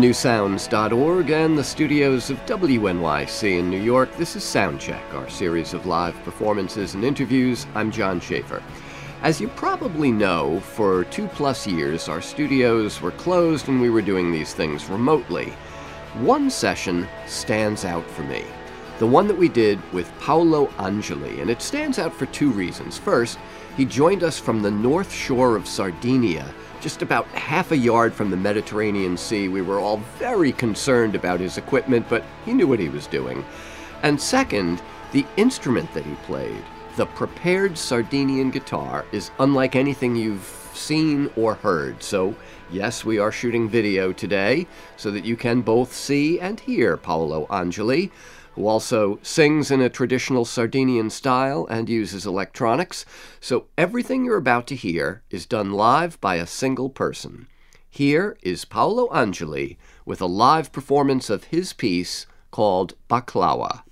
newsounds.org and the studios of WNYC in New York, this is Soundcheck, our series of live performances and interviews. I'm John Schaefer. As you probably know, for two plus years, our studios were closed and we were doing these things remotely. One session stands out for me. The one that we did with Paolo Angeli, and it stands out for two reasons. First, he joined us from the north shore of Sardinia just about half a yard from the Mediterranean Sea. We were all very concerned about his equipment, but he knew what he was doing. And second, the instrument that he played, the prepared Sardinian guitar, is unlike anything you've seen or heard. So, yes, we are shooting video today so that you can both see and hear Paolo Angeli who also sings in a traditional Sardinian style and uses electronics. So everything you're about to hear is done live by a single person. Here is Paolo Angeli with a live performance of his piece called Baklawa.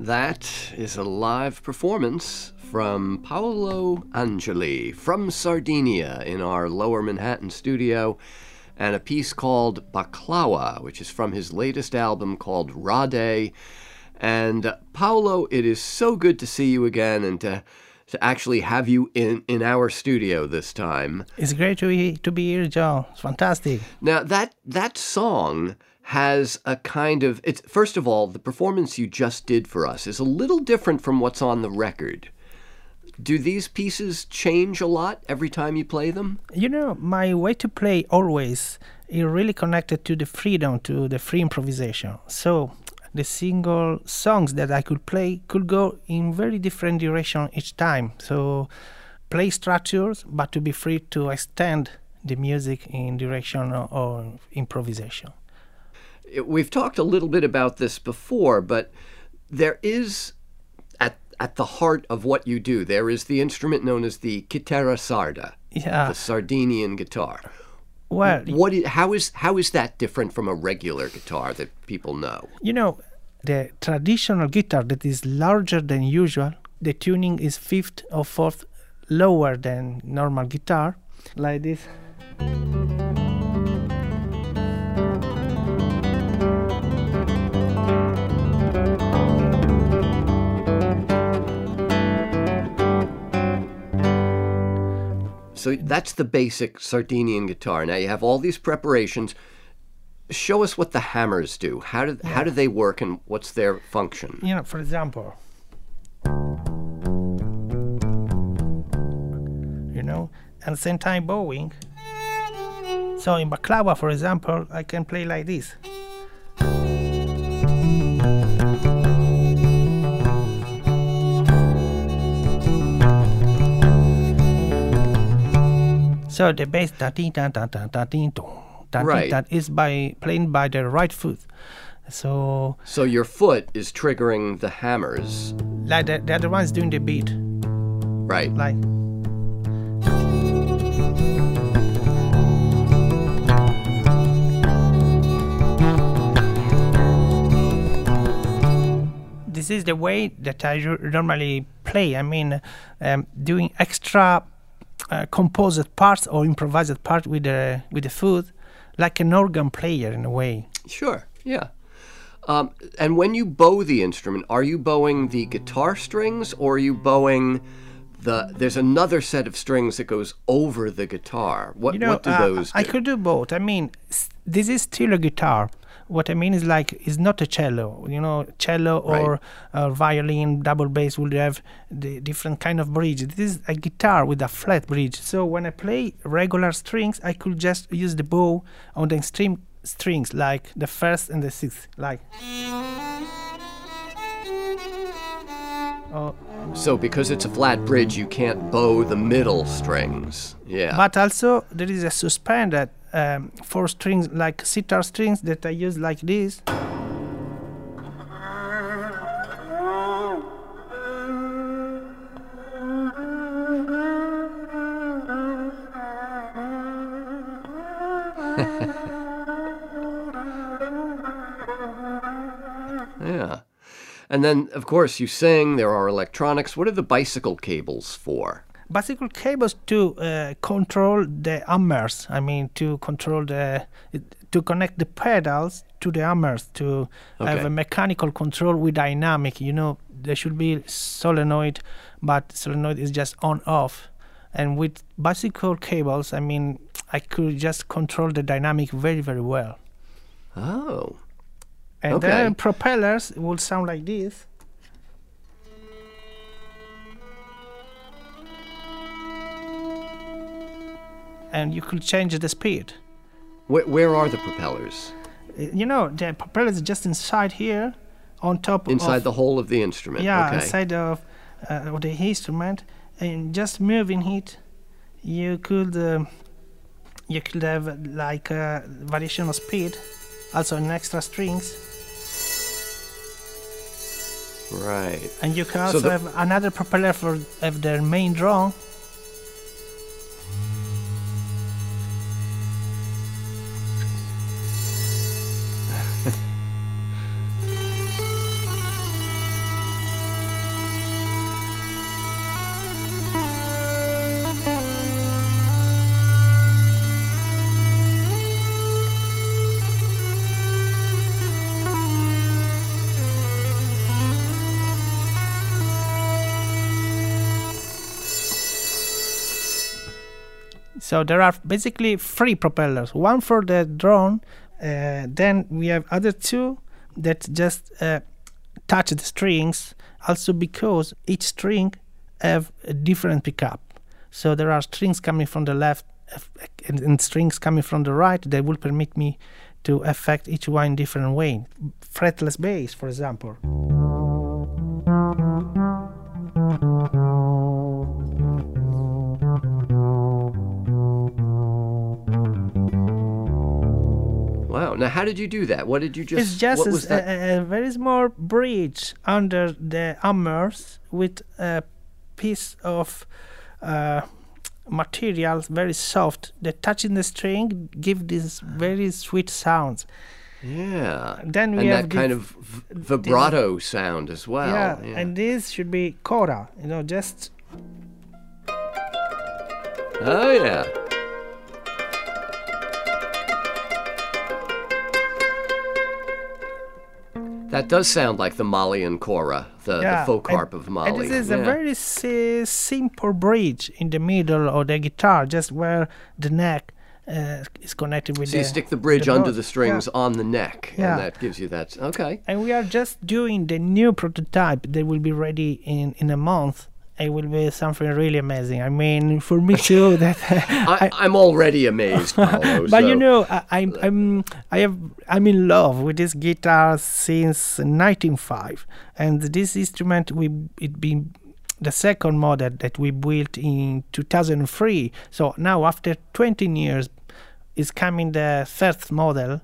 That is a live performance from Paolo Angeli from Sardinia in our lower Manhattan studio, and a piece called Baklawa, which is from his latest album called Rade. And uh, Paolo, it is so good to see you again and to to actually have you in, in our studio this time. It's great to be to be here, John. It's fantastic. Now that that song has a kind of it's first of all the performance you just did for us is a little different from what's on the record. Do these pieces change a lot every time you play them? You know my way to play always is really connected to the freedom to the free improvisation. So the single songs that i could play could go in very different direction each time. So play structures but to be free to extend the music in direction or, or improvisation we've talked a little bit about this before, but there is at at the heart of what you do, there is the instrument known as the chitarra sarda, yeah. the Sardinian guitar. Well, what is, how is how is that different from a regular guitar that people know? You know, the traditional guitar that is larger than usual, the tuning is fifth or fourth lower than normal guitar, like this. So that's the basic Sardinian guitar. Now you have all these preparations. Show us what the hammers do. How do yeah. how do they work and what's their function? You know, for example, you know, at the same time bowing. So in Baklawa, for example, I can play like this. So the bass da ding da da da da ding dong da right. that is by playing by the right foot. So So your foot is triggering the hammers. Like the, the other one's doing the beat. Right. Like this is the way that I normally play. I mean, um, doing extra uh, composed parts or improvised part with the with the foot, like an organ player in a way. Sure. Yeah. Um, and when you bow the instrument, are you bowing the guitar strings or are you bowing the? There's another set of strings that goes over the guitar. What you know, what do uh, those? I could do both. I mean, this is still a guitar, what I mean is like it's not a cello. You know, cello or right. violin, double bass will have the different kind of bridge. This is a guitar with a flat bridge. So when I play regular strings, I could just use the bow on the extreme strings, like the first and the sixth, like. Oh. So because it's a flat bridge, you can't bow the middle strings. Yeah. But also there is a suspended um, four strings like sitar strings that I use like this. yeah. And then, of course, you sing, there are electronics. What are the bicycle cables for? Bicycle cables to uh, control the hammers. I mean, to control the to connect the pedals to the hammers to okay. have a mechanical control with dynamic. You know, there should be solenoid, but solenoid is just on off. And with bicycle cables, I mean, I could just control the dynamic very very well. Oh. And okay. then propellers will sound like this. And you could change the speed. Where, where are the propellers? You know, the propeller is just inside here, on top. Inside of, the hole of the instrument. Yeah, okay. inside of, uh, of the instrument, and just moving it, you could uh, you could have like a variation of speed, also an extra strings. Right. And you can also so have another propeller for of the main drum So there are basically three propellers. One for the drone. Uh, then we have other two that just uh, touch the strings. Also because each string have a different pickup. So there are strings coming from the left and, and strings coming from the right that will permit me to affect each one in different way. Fretless bass, for example. Now, how did you do that? What did you just? It's just what was a, a, very small bridge under the hammers with a piece of uh, material, very soft, that touching the string give this very sweet sounds. yeah. Then we and have that kind of vibrato sound as well. yeah, yeah. and this should be coda, you know, just oh yeah. That does sound like the Malian kora, the, yeah. the folk and- harp of Mali. And this is yeah. a very si- simple bridge in the middle of the guitar, just where the neck uh, is connected with So the. you stick the bridge the under the strings Yeah. on the neck, and that gives you that. Okay. And we are just doing the new prototype that will be ready in, in a month. It will be something really amazing. I mean, for me too. That I, I'm already amazed, Paolo. but you know, I, I'm uh, I'm I have I'm in love with this guitar since 1905, and this instrument we it been the second model that we built in 2003. So now after 20 years, is coming the third model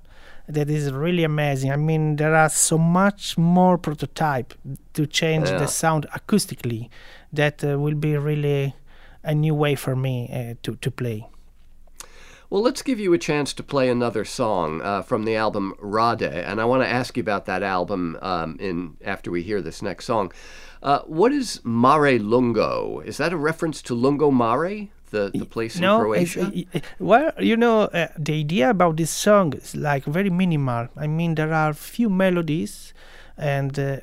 that is really amazing. I mean, there are so much more prototype to change Yeah. the sound acoustically that uh, will be really a new way for me uh, to to play. Well, let's give you a chance to play another song uh, from the album Rade, and I want to ask you about that album um, in after we hear this next song. Uh, what is Mare Lungo? Is that a reference to Lungo Mare, the, the place in no, it's- Croatia? well, you know, uh, the idea about this song is like very minimal. I mean, there are few melodies, and uh,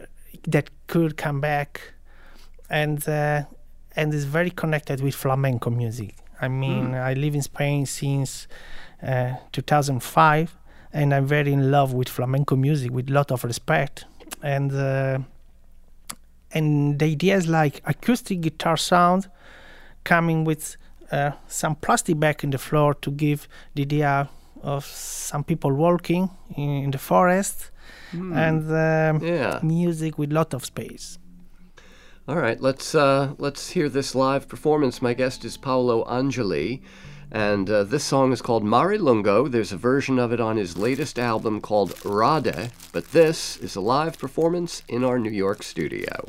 that could come back, and uh, and is very connected with flamenco music. I mean, I live in Spain since uh, 2005, and I'm very in love with flamenco music with lot of respect, and uh, and the idea is like acoustic guitar sound coming with uh, some plastic back in the floor to give the idea of some people walking in, in the forest and um, yeah. music with lot of space. All right, let's uh, let's hear this live performance. My guest is Paolo Angeli, and uh, this song is called Mare Lungo. There's a version of it on his latest album called Rade, but this is a live performance in our New York studio.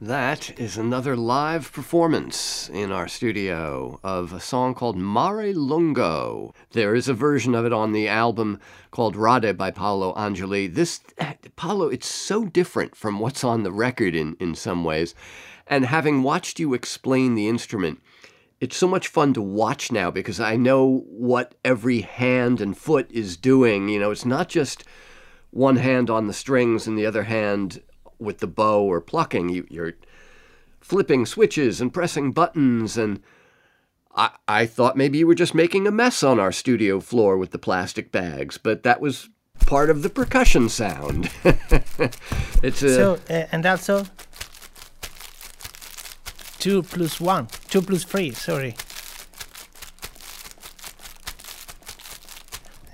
That is another live performance in our studio of a song called Mare Lungo. There is a version of it on the album called Rade by Paolo Angeli. This, Paolo, it's so different from what's on the record in, in some ways. And having watched you explain the instrument, it's so much fun to watch now because I know what every hand and foot is doing. You know, it's not just one hand on the strings and the other hand with the bow or plucking. You, you're flipping switches and pressing buttons and I, I thought maybe you were just making a mess on our studio floor with the plastic bags, but that was part of the percussion sound. it's a, so uh, and also two plus one, two plus three. Sorry.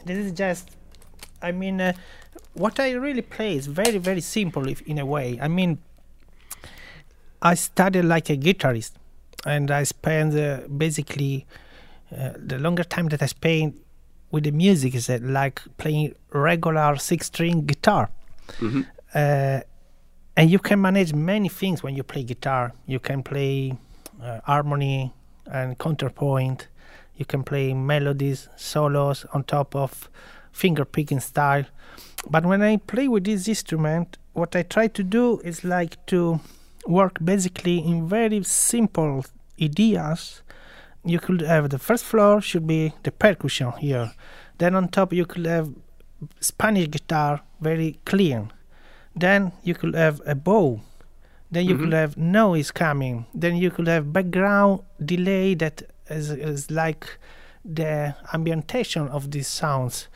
This is just, I mean, uh, what I really play is very, very simple if, in a way. I mean, I studied like a guitarist, and I spend uh, basically uh, the longer time that I spend with the music is like playing regular six-string guitar. Mm-hmm. Uh, and you can manage many things when you play guitar. You can play uh, harmony and counterpoint. You can play melodies, solos on top of finger picking style. But when I play with this instrument, what I try to do is like to work basically in very simple ideas. You could have the first floor should be the percussion here. Then on top you could have Spanish guitar, very clean. Then you could have a bow. Then you mm-hmm. could have noise coming. Then you could have background delay that is, is like the ambientation of these sounds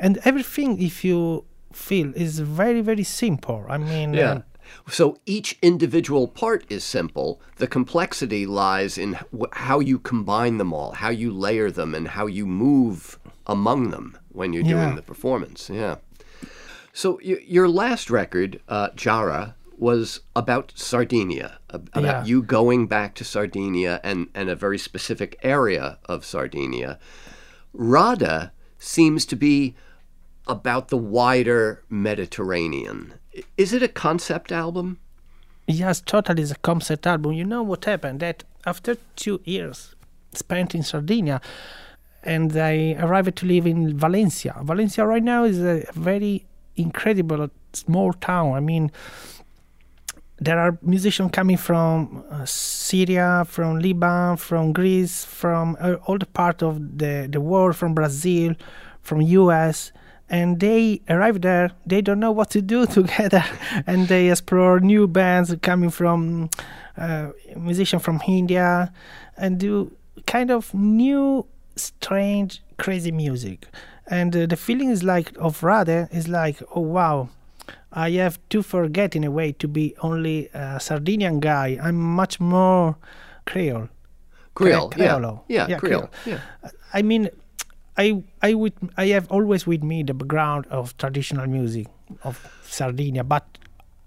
and everything if you feel is very very simple. I mean yeah. so each individual part is simple. The complexity lies in how you combine them all how you layer them and how you move among them when you're doing the performance. Yeah. So y- your last record uh, Jar'a was about Sardinia, about yeah. you going back to Sardinia and, and a very specific area of Sardinia. Rade seems to be about the wider Mediterranean. Is it a concept album? Yes, totally is a concept album. You know what happened? That after two years spent in Sardinia, and I arrived to live in Valencia. Valencia right now is a very incredible small town. I mean, there are musicians coming from uh, Syria, from Lebanon, from Greece, from uh, all the part of the, the world, from Brazil, from US and they arrive there they don't know what to do together and they explore new bands coming from uh, musicians from india and do kind of new strange crazy music. And uh, the feeling is like of Rade is like oh wow i have to forget in a way to be only a sardinian guy. I'm much more creole. Creole, Cre- yeah. yeah yeah creole. creole yeah. I mean I I would I have always with me the background of traditional music of Sardinia, but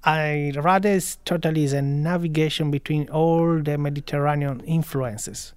I rather totally is a navigation between all the Mediterranean influences,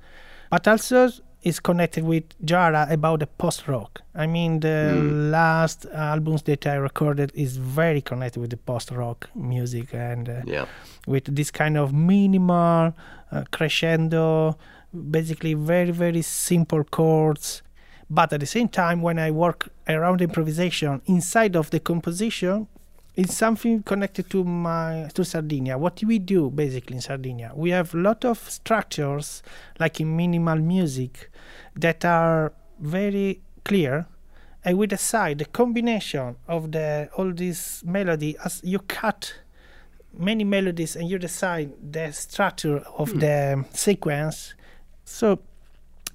but also is connected with Jar'a about the post rock. I mean, the mm. last albums that I recorded is very connected with the post rock music and uh, yeah. with this kind of minimal uh, crescendo, basically very very simple chords but at the same time, when I work around improvisation inside of the composition, it's something connected to my to Sardinia. What do we do basically in Sardinia? We have a lot of structures, like in minimal music, that are very clear, and we decide the combination of the all this melody as you cut many melodies and you decide the structure of mm. the sequence. So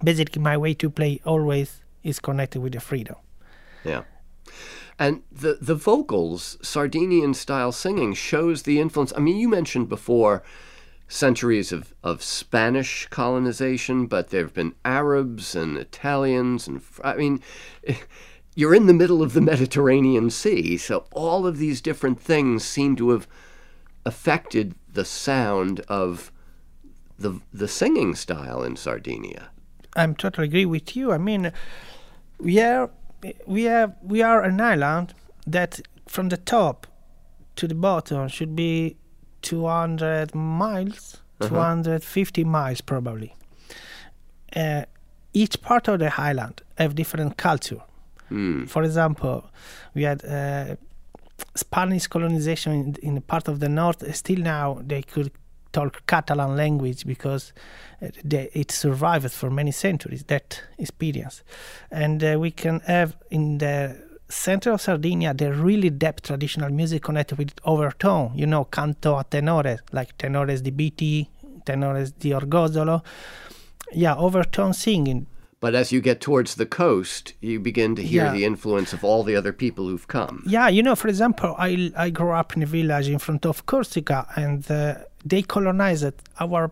basically, my way to play always is connected with the freedom. Yeah. And the the vocals, Sardinian style singing, shows the influence. I mean, you mentioned before centuries of, of Spanish colonization, but there have been Arabs and Italians, and I mean, you're in the middle of the Mediterranean Sea, so all of these different things seem to have affected the sound of the the singing style in Sardinia. I'm totally agree with you. I mean we are we have we are an island that from the top to the bottom should be 200 miles, uh-huh. 250 miles probably. Uh, each part of the island have different culture. Mm. For example, we had uh, Spanish colonization in, in part of the north. Still now they could talk Catalan language because uh, they, it survived for many centuries that experience, and uh, we can have in the center of Sardinia the really deep traditional music connected with overtone. You know, canto a tenore like tenores di Bitti, tenores di Orgosolo. Yeah, overtone singing but as you get towards the coast, you begin to hear yeah. the influence of all the other people who've come. Yeah, you know, for example, I, I grew up in a village in front of Corsica, and uh, they colonized our,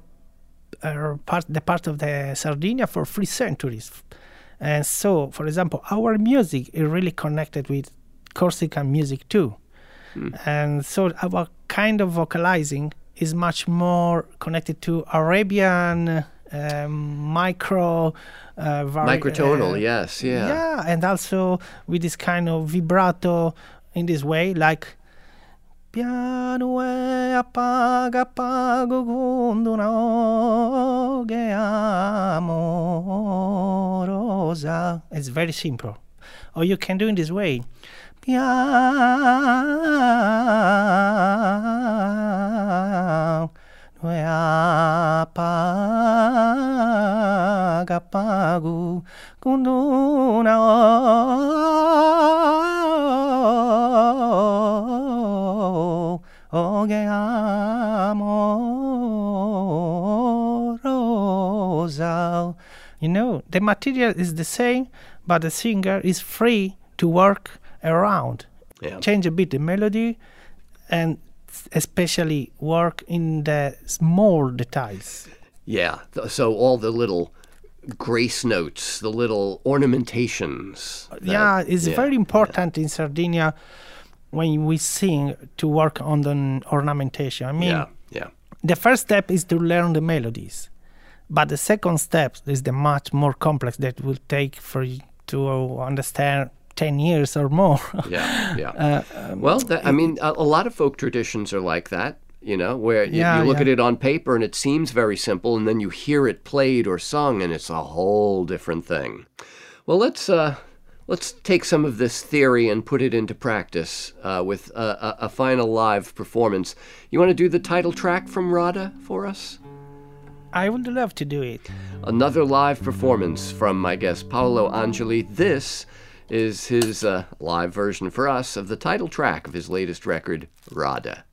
our part, the part of the Sardinia for three centuries. And so, for example, our music is really connected with Corsican music too. Mm. And so our kind of vocalizing is much more connected to Arabian um, micro uh, vari- microtonal uh, yes yeah yeah and also with this kind of vibrato in this way like piano e appaga appago con una amorosa it's very simple. Or you can do in this way. Piano apaga apago kunduna oge amorosa. You know, the material is the same, but the singer is free to work around. Yeah. Change a bit the melody and especially work in the small details. Yeah, so all the little grace notes, the little ornamentations. That, yeah, it's yeah, very important yeah. in Sardinia when we sing to work on the ornamentation. I mean, yeah, yeah. The first step is to learn the melodies, but the second step is the much more complex that will take for you to understand 10 years or more. yeah, yeah. Uh, um, well, that, I mean, a, a, lot of folk traditions are like that, you know, where you, yeah, you look yeah. at it on paper and it seems very simple, and then you hear it played or sung, and it's a whole different thing. Well, let's. Uh, let's take some of this theory and put it into practice uh, with a, a, a, final live performance. You want to do the title track from Rade for us? I would love to do it. Another live performance from my guest Paolo Angeli. This is his uh, live version for us of the title track of his latest record, Rade.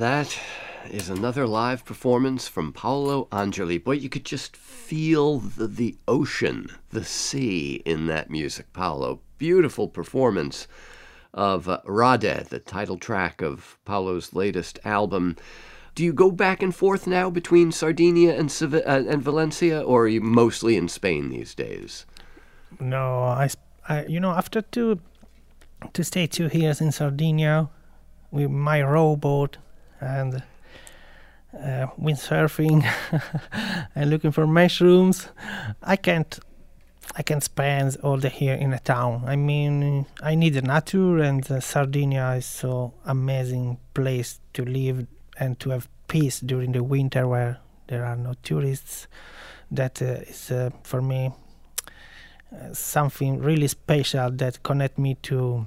That is another live performance from Paolo Angeli. Boy, you could just feel the, the ocean, the sea in that music, Paolo. Beautiful performance of uh, Rade, the title track of Paolo's latest album. Do you go back and forth now between Sardinia and, uh, and Valencia, or are you mostly in Spain these days? No, I, I you know, after two to stay two years in Sardinia with my rowboat and uh, windsurfing and looking for mushrooms. I can't I can't spend all the year in a town. I mean, I need the nature, and uh, Sardinia is so amazing place to live and to have peace during the winter where there are no tourists. That uh, is uh, for me uh, something really special that connect me to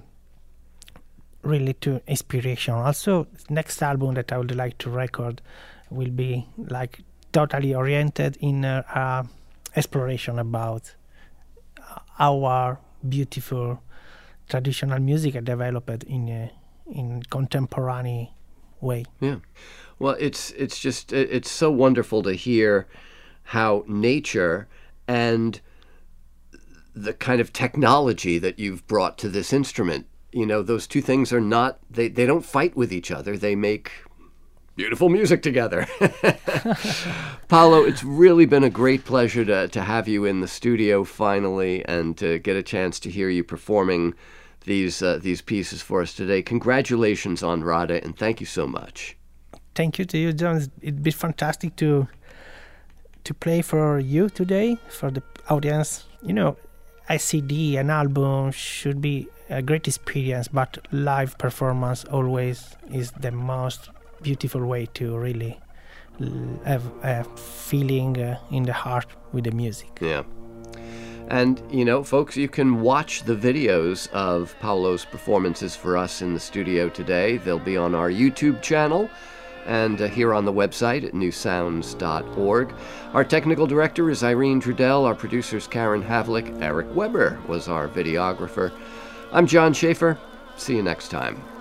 really to inspiration. Also, next album that I would like to record will be like totally oriented in uh, uh, exploration about our beautiful traditional music developed in a in contemporary way. Yeah. Well, it's it's just it's so wonderful to hear how nature and the kind of technology that you've brought to this instrument you know those two things are not they, they don't fight with each other. They make beautiful music together. Paolo it's really been a great pleasure to, to have you in the studio finally and to get a chance to hear you performing these uh, these pieces for us today. Congratulations on Rade and thank you so much. Thank you to you john. It'd be fantastic to to play for you today for the audience. You know a cd an album should be a great experience, but live performance always is the most beautiful way to really have a feeling uh, in the heart with the music. Yeah. And, you know, folks, you can watch the videos of Paolo's performances for us in the studio today. They'll be on our YouTube channel and uh, here on the website at newsounds.org. Our technical director is Irene Trudel. Our producer's Karen Havlick. Eric Weber was our videographer. I'm John Schaefer. See you next time.